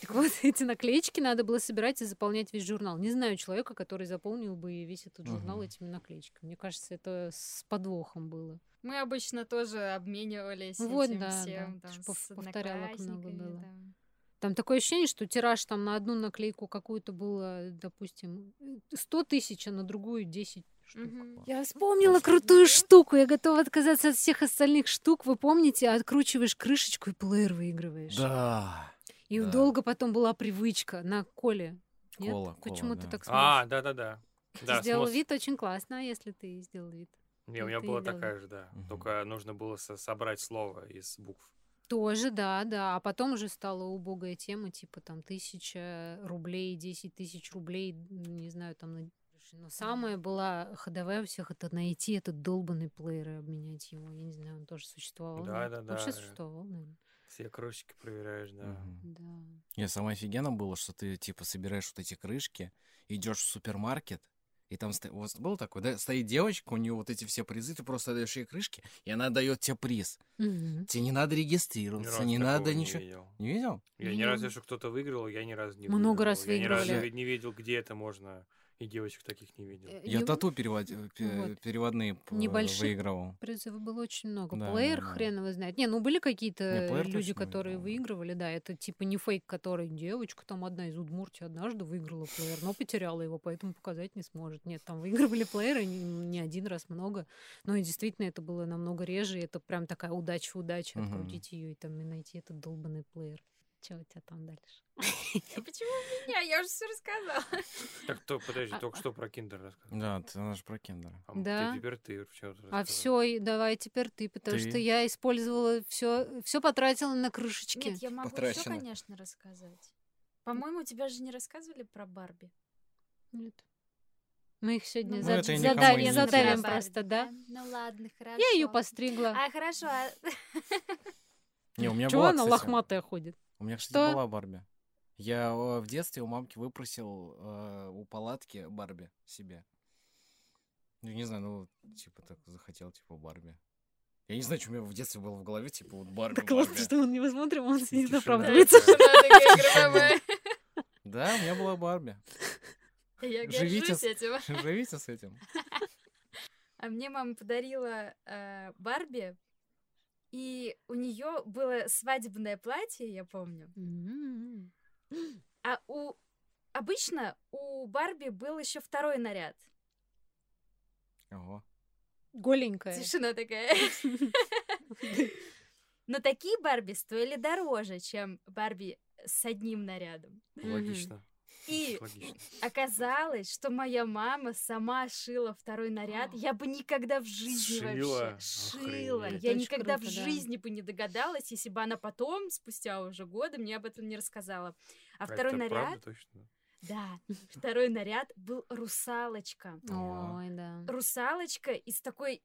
Так вот, эти наклеечки надо было собирать и заполнять весь журнал. Не знаю человека, который заполнил бы весь этот журнал Мгм. этими наклеечками. Мне кажется, это с подвохом было. Мы обычно тоже обменивались Вот, этим да, да. всем. Это Там, ж с пов- повторялок много было. там. Там такое ощущение, что тираж там на одну наклейку какую-то было, допустим, 100 тысяч, а на другую 10 штук. Мгм. Я вспомнила Очень крутую штуку. Я готова отказаться от всех остальных штук. Вы помните, откручиваешь крышечку и плеер выигрываешь. Да. И да. долго потом была привычка на коле. Нет? Кола, кола, Почему ты да. так А, смотришь? да-да-да. Ты Да, сделал смос- вид очень классно, а если ты сделал вид. Не, у и меня была делал. такая же, да. Мгм. Только нужно было со- собрать слово из букв. Тоже, да, да. А потом уже стала убогая тема, типа там тысяча рублей, 10 тысяч рублей, не знаю, там... на- Но самая была ходовая у всех это найти этот долбанный плеер и обменять его. Я не знаю, он тоже существовал. Да, да, да, Вообще существовал, наверное. Все крышечки проверяешь, да. Мгм. Да. Не, самое офигенно было, что ты, типа, собираешь вот эти крышки, идешь в супермаркет, и там сто- у вас было такое, да, стоит девочка, у нее вот эти все призы, ты просто даешь ей крышки, и она дает тебе приз. Мгм. Тебе не надо Ни регистрироваться, разу не надо не ничего. видел. Не видел? Я Не ни разу, видела. если кто-то выиграл, я ни разу не Много выигрывал. раз Я ни разу выигрывали. не видел, где это можно, и девочек таких не видел. Э, Я не- тату перевод- пе- Вот. переводные Небольших выигрывал. Призывов было очень много. Да, Плеер да, да. хрен его знает. Не, ну были какие-то Не, люди, которые выиграл, выигрывали, да. Это типа не фейк, который девочка там одна из Удмуртии однажды выиграла плеер, но потеряла его, поэтому показать не сможет. Нет, там выигрывали плееры не, не один раз много. Но и действительно это было намного реже. и Это прям такая удача-удача открутить ее и там и найти этот долбанный плеер. Что у тебя там дальше? Почему меня? Я уже все рассказала. Так, то, подожди, А- только что про киндер рассказал. Да, ты наш про киндера. А Да. ты теперь ты А все, давай теперь ты, потому что я использовала все, все потратила на крышечки. Нет, я могу еще, Потрачено. конечно, рассказать. По-моему, тебя же не рассказывали про Барби. Нет. Мы их сегодня Ну, за- это я никому задавим, задавим просто, да? Ну ладно, хорошо. Я ее постригла. А, хорошо. а- Не, у меня Чего была, она кстати, лохматая ходит? У меня, кстати, Что? была Барби. Я э, в детстве у мамки выпросил э, у палатки Барби себе. Ну, не знаю, ну, типа, так захотел, типа, Барби. Я не знаю, что у меня в детстве было в голове, типа, вот Барби, Так классно, Барби. что мы не смотрим, он сидит Тишина. оправдывается. Да, у меня была Барби. Я Живите с- этим. Живите с этим. А мне мама подарила э, Барби, и у нее было свадебное платье, я помню. М. А у обычно у Барби был еще второй наряд. Ого. Голенькая. Тишина такая. Но такие Барби стоили дороже, чем Барби с одним нарядом. Логично. И Логично. оказалось, что моя мама сама шила второй наряд. Я бы никогда в жизни Шила? вообще шила. Охренеть. Я Это никогда в круто, да. жизни бы не догадалась, если бы она потом, спустя уже годы, мне об этом не рассказала. А это второй наряд, правда точно? да, второй наряд был русалочка. Ой, да. Русалочка из такой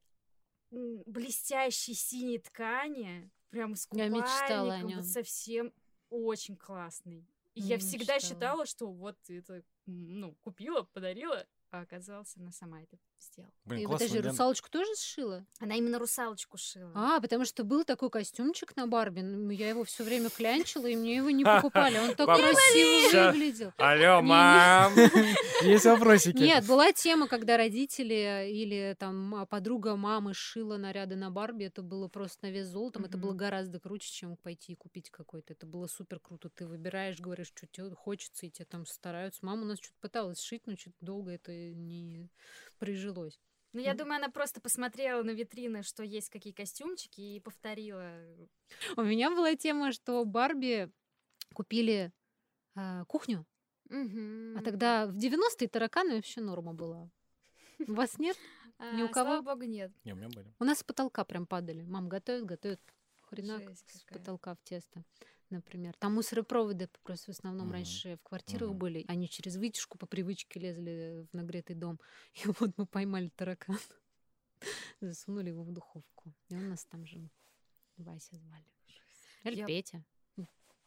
блестящей синей ткани, прям с Я мечтала о купальником, вот совсем очень классный. И Я всегда считала, что вот это, ну, купила, подарила, а оказалось, она сама это сделала. Блин, И подожди, у меня- русалочку тоже сшила? Она именно русалочку шила. А, потому что был такой костюмчик на Барби. ну, Я его все время клянчила, и мне его не покупали. Он так красиво выглядел. Алло, мам! Есть вопросики? Нет, была тема, когда родители или там подруга мамы шила наряды на Барби. Это было просто на вес золотом. Это было гораздо круче, чем пойти и купить какой-то. Это было супер круто. Ты выбираешь, говоришь, что тебе хочется, и тебе там стараются. Мама у нас что-то пыталась шить, но что-то долго это не прижилось. Ну, я думаю, она просто посмотрела на витрины, что есть какие костюмчики, и повторила. У меня была тема, что Барби купили а, кухню, а тогда в 90-е тараканы вообще норма была. У вас нет? ни у А, Слава кого? богу, нет. Не, у меня были. У нас с потолка прям падали. Мам готовит, готовит. Хренак Жесть с потолка в тесто, например. Там мусоропроводы просто в основном Мгм. раньше в квартирах Мгм. были. Они через вытяжку по привычке лезли в нагретый дом. И вот мы поймали таракана. Засунули его в духовку. И он нас там жил. Вася звали. Или Я- Петя.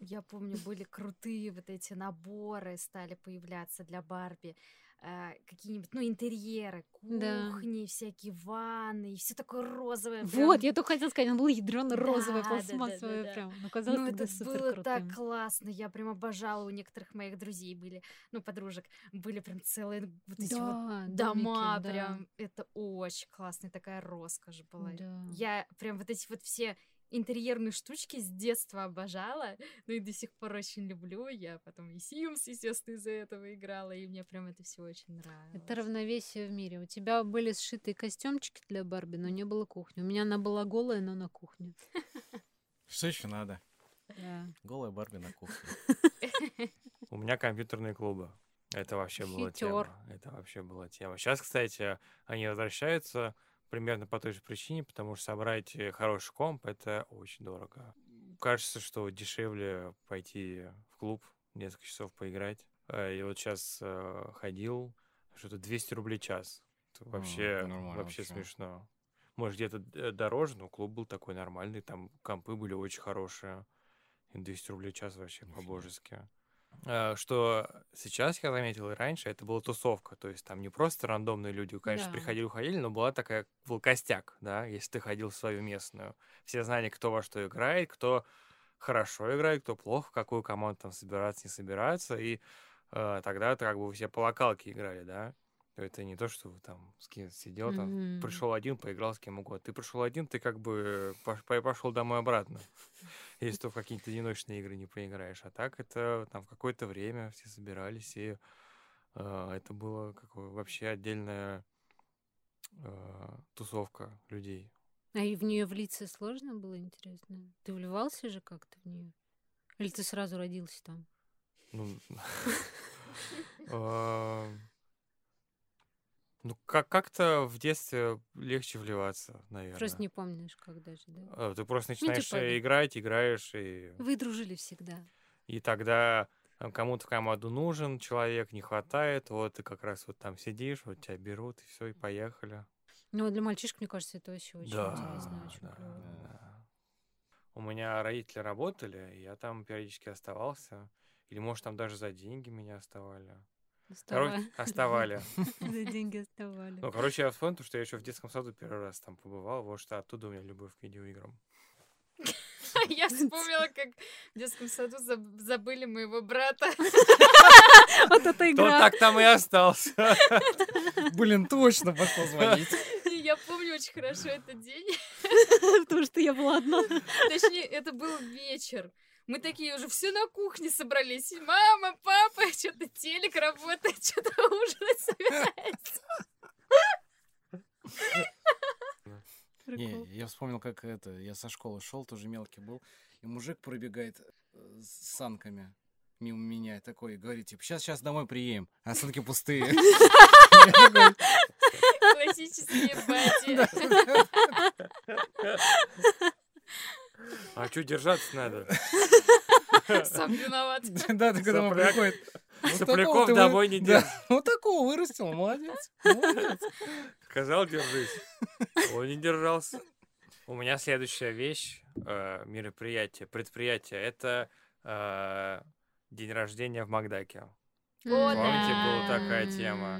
Я помню, были крутые вот эти наборы стали появляться для Барби. Э, Какие-нибудь, ну, интерьеры, Да. кухни, всякие ванны, и все такое розовое. Вот, прям. я только хотела сказать, он был ядрёно розовый, Да, да, да, да, да. прям. Ну, казалось, Ну, это супер было крутым. так классно. Я прям обожала. У некоторых моих друзей были, ну, подружек, были прям целые вот эти вот Да, дома. домики, да. Прям это очень классно. Такая роскошь была. Да. Я прям вот эти вот все интерьерные штучки с детства обожала, ну и до сих пор очень люблю. Я потом и Sims, естественно, из-за этого играла, и мне прям это все очень нравилось. Это равновесие в мире. У тебя были сшитые костюмчики для Барби, но не было кухни. У меня она была голая, но на кухне. Что еще надо? Да. Голая Барби на кухне. У меня компьютерные клубы. Это вообще была Хитёр. тема. Это вообще была тема. Сейчас, кстати, они возвращаются примерно по той же причине, потому что собрать э, хороший комп — это очень дорого. Кажется, что дешевле пойти в клуб, несколько часов поиграть. Э, И вот сейчас ходил, что-то 200 рублей час. Это вообще, вообще вообще. смешно. Может, где-то э, дороже, но клуб был такой нормальный, там компы были очень хорошие. И 200 рублей час вообще по-божески. А, Что сейчас я заметил и раньше, это была тусовка. То есть там не просто рандомные люди, конечно, Да. приходили, уходили, но была такая, был костяк, да, если ты ходил в свою местную. Все знали, кто во что играет, кто хорошо играет, кто плохо, в какую команду там собираться, не собираться. И э, тогда как бы все по локалке играли, да. Это не то, что там с кем сидел, там Мгм. пришел один, поиграл с кем угодно. Ты пришел один, ты как бы пошел домой обратно. Если ты в какие-то одиночные игры не поиграешь. А так это там в какое-то время все собирались, и э, это было какое, вообще отдельная э, тусовка людей. А и в нее влиться сложно было, интересно? Ты вливался же как-то в нее? Или ты сразу родился там? Ну, э, ну как- как-то в детстве легче вливаться, наверное. Просто не помнишь, как даже, да? Э, Ты просто Ну, начинаешь типа, э, играть, играешь, и Вы дружили всегда. И тогда там, кому-то в команду нужен человек, не хватает, вот ты как раз вот там сидишь, вот тебя берут, и все, и поехали. Ну, для мальчишек, мне кажется, это вообще очень интересно, очень да, да. У меня родители работали, и я там периодически оставался. Или, может, там даже за деньги меня оставали. Короче, оставали. За деньги оставали. Ну, короче, я вспомнил, что я еще в детском саду первый раз там побывал, вот что оттуда у меня любовь к видеоиграм. Я вспомнила, как в детском саду заб- забыли моего брата. Вот эта То игра. так там и остался. Блин, точно пошла звонить. Я помню очень хорошо этот день. Потому что я была одна. Точнее, это был вечер. Мы такие уже все на кухне собрались. Мама, папа, что-то телек работает, что-то ужинать собирается. Не, я вспомнил, как это, я со школы шел, тоже мелкий был, и мужик пробегает э, с санками мимо меня, такой, говорит, типа, сейчас, сейчас домой приедем, а санки пустые. Классические бати. А что держаться надо? Сам виноват. Да, ты когда Сопляк. приходит. «Вот такого Сопляков домой не Да, держишь. Вот такого вырастил, молодец. молодец. Сказал, держись. Он не держался. У меня следующая вещь, э, мероприятие, предприятие, это э, день рождения в Макдаке. Помните, была такая тема?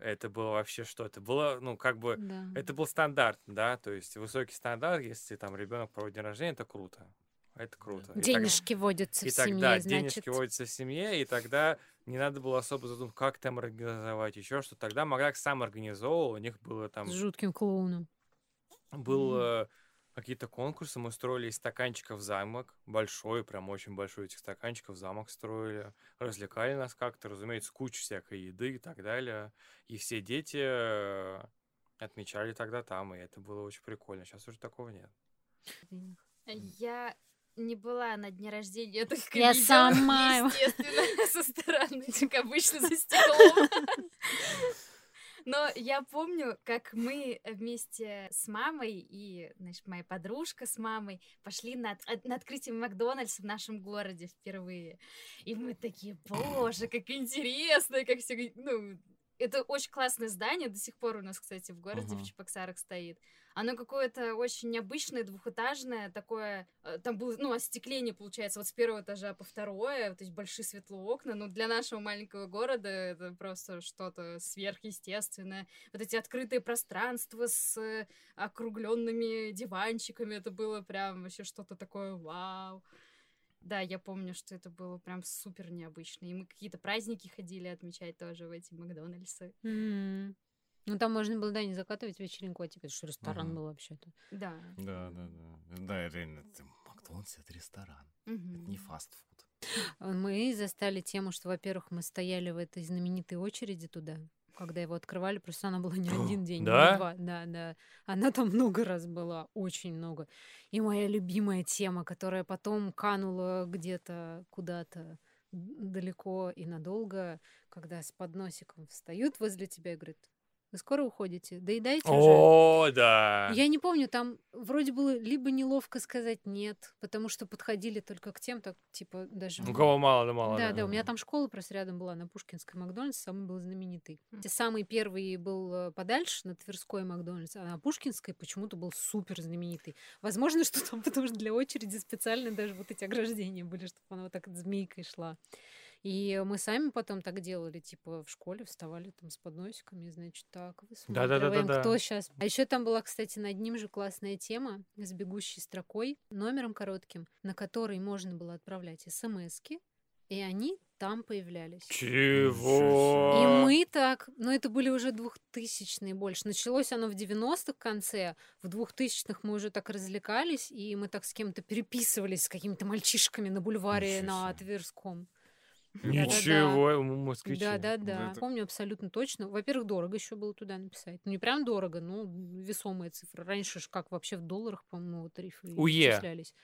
Это было вообще что? Это было, ну, как бы, Да. это был стандарт, да, то есть высокий стандарт, если там ребенок проводит день рождения, это круто. Это круто. И так- Денежки водятся И в тогда семье, денежки значит. водятся в семье, и тогда не надо было особо задумываться, как там организовать, еще что. Тогда Макдак сам организовывал, у них было там С жутким клоуном. был Мгм. Какие-то конкурсы, мы строили из стаканчиков замок, большой, прям очень большой этих стаканчиков замок строили, развлекали нас как-то, разумеется, кучу всякой еды и так далее, и все дети э, отмечали тогда там, и это было очень прикольно. Сейчас уже такого нет. Я не была на дне рождения, я только Я видела, сама. естественно, со стороны, как обычно, за стеклом. Но я помню, как мы вместе с мамой и, значит, моя подружка с мамой пошли на, от- на открытие Макдональдса в нашем городе впервые. И мы такие, боже, как интересно, как все... Ну, это очень классное здание, до сих пор у нас, кстати, в городе, Ага. в Чебоксарах стоит. Оно какое-то очень необычное, двухэтажное, такое... э, Там было, ну, остекление, получается, вот с первого этажа по второе, то есть большие светлые окна. Ну, для нашего маленького города это просто что-то сверхъестественное. Вот эти открытые пространства с округленными диванчиками, это было прям вообще что-то такое вау. Да, я помню, что это было прям супер необычно. И мы какие-то праздники ходили отмечать тоже в эти Макдональдсы. М. Ну, там можно было, да, не закатывать вечеринку, а теперь что ресторан Мгм. был вообще-то. Да. Да, да, да. Да, реально, это Макдональдс это ресторан, Мгм. не фастфуд. А Мы застали тему, что, во-первых, мы стояли в этой знаменитой очереди туда, когда его открывали, просто она была не один день, не Да? два. Да, да. Она там много раз была, очень много. И моя любимая тема, которая потом канула где-то куда-то далеко и надолго, когда с подносиком встают возле тебя и говорят, вы скоро уходите? Доедайте уже? О, да. Я не помню, там вроде было либо неловко сказать нет, потому что подходили только к тем, так, типа, даже... У кого мало, да мало. Да, да, у меня там школа просто рядом была на Пушкинской Макдональдс, самый был знаменитый. Те Самый первый был э, подальше, на Тверской Макдональдс, а на Пушкинской почему-то был супер знаменитый. Возможно, что там, потому что для очереди специально даже вот эти ограждения были, чтобы она вот так змейкой шла. И мы сами потом так делали, типа в школе вставали там с подносиками, значит, так, высматриваем, кто сейчас. А еще там была, кстати, над ним же классная тема с бегущей строкой, номером коротким, на который можно было отправлять смски, и они там появлялись. Чего? И мы так, ну это были уже двухтысячные больше. Началось оно в 90-х конце, в двухтысячных мы уже так развлекались, и мы так с кем-то переписывались, с какими-то мальчишками на бульваре Ничего на. Тверском. Ничего, москвичи. Да, да, да. это- Помню абсолютно точно. Во-первых, дорого еще было туда написать. Ну, не прям дорого, но весомая цифра. Раньше ж как вообще в долларах, по-моему, тарифы УЕ. исчислялись.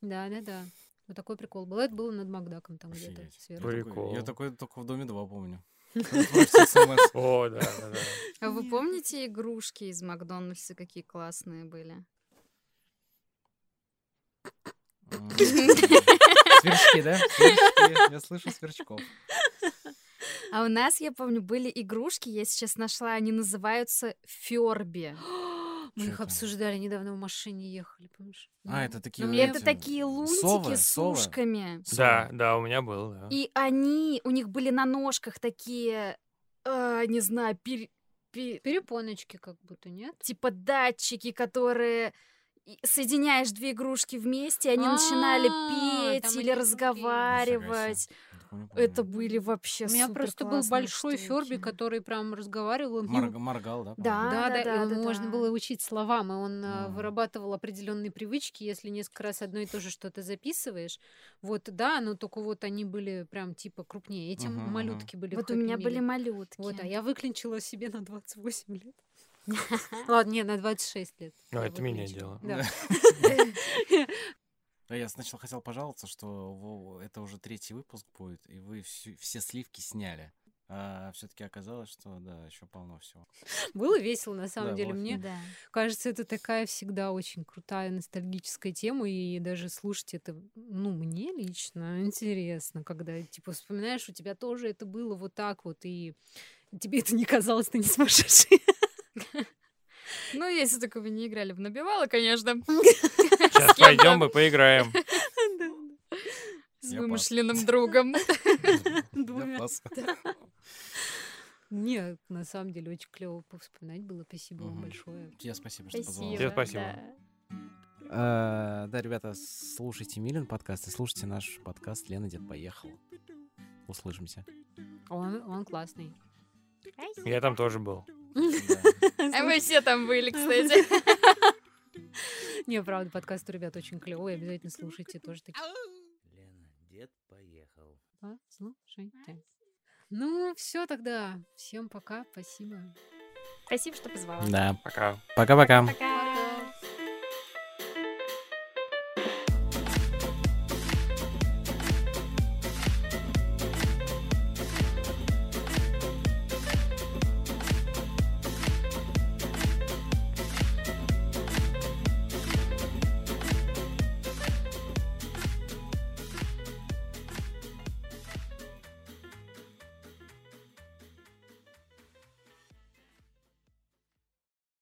Да, да, да. Вот такой прикол был. Это было над Макдаком там где-то сверху. Я такой- Прикол. Я такой только в Доме 2 помню. О, да, да, да. А вы помните игрушки из Макдональдса, какие классные были? Сверчки, да? Сверчки. Я слышу сверчков. А у нас, я помню, были игрушки, я сейчас нашла, они называются Ферби. Мы их обсуждали недавно в машине ехали, помнишь? А, это такие ну, Это такие лунтики совы, с совы. ушками. Да, да, у меня был, да. И они, у них были на ножках такие, э, не знаю, пер- пе- Перепоночки как будто, нет? типа датчики, которые соединяешь две игрушки вместе, они начинали А, петь там или разговаривать. Это были вообще У меня просто был большой. Ферби, который прям разговаривал. Моргал, да? Да. Да, да, и да, ему да, можно да. было учить словам, и он а, вырабатывал определенные привычки, если несколько раз одно и то же что-то записываешь. Вот, да, но только вот они были прям типа крупнее. Эти мгм. малютки были Вот у меня были малютки. Вот, а я выклинчила себе на 28 лет. Ладно, не, на 26 лет. Ну, я это меня дело. А я сначала хотел пожаловаться, что это уже третий выпуск будет, и вы все сливки сняли. А все-таки оказалось, что да, еще полно всего. Было весело, на самом Да, деле. было Мне Да. кажется, это такая всегда очень крутая ностальгическая тема, и даже слушать это, ну, мне лично интересно, когда, типа, вспоминаешь, у тебя тоже это было вот так вот, и тебе это не казалось, ты не сумасшедший. Ну, если только вы не играли в набивало, конечно, Сейчас пойдем и поиграем. с вымышленным другом. Двумя. Нет, на самом деле очень клево повспоминать было. Спасибо вам большое. Тебе спасибо, что Спасибо. Тебе позвала. спасибо. да. Да, ребята, слушайте Милин подкаст и слушайте наш подкаст «Лена, дед поехал». Услышимся. Он, он классный. Я там тоже был. А мы все там были, кстати. Не, правда, подкаст у ребят очень клевый. Обязательно слушайте тоже такие. Лена, дед поехал. Послушайте. Ну, все тогда. Всем пока. Спасибо. Спасибо, что позвала. Да. Пока. Пока-пока. Пока.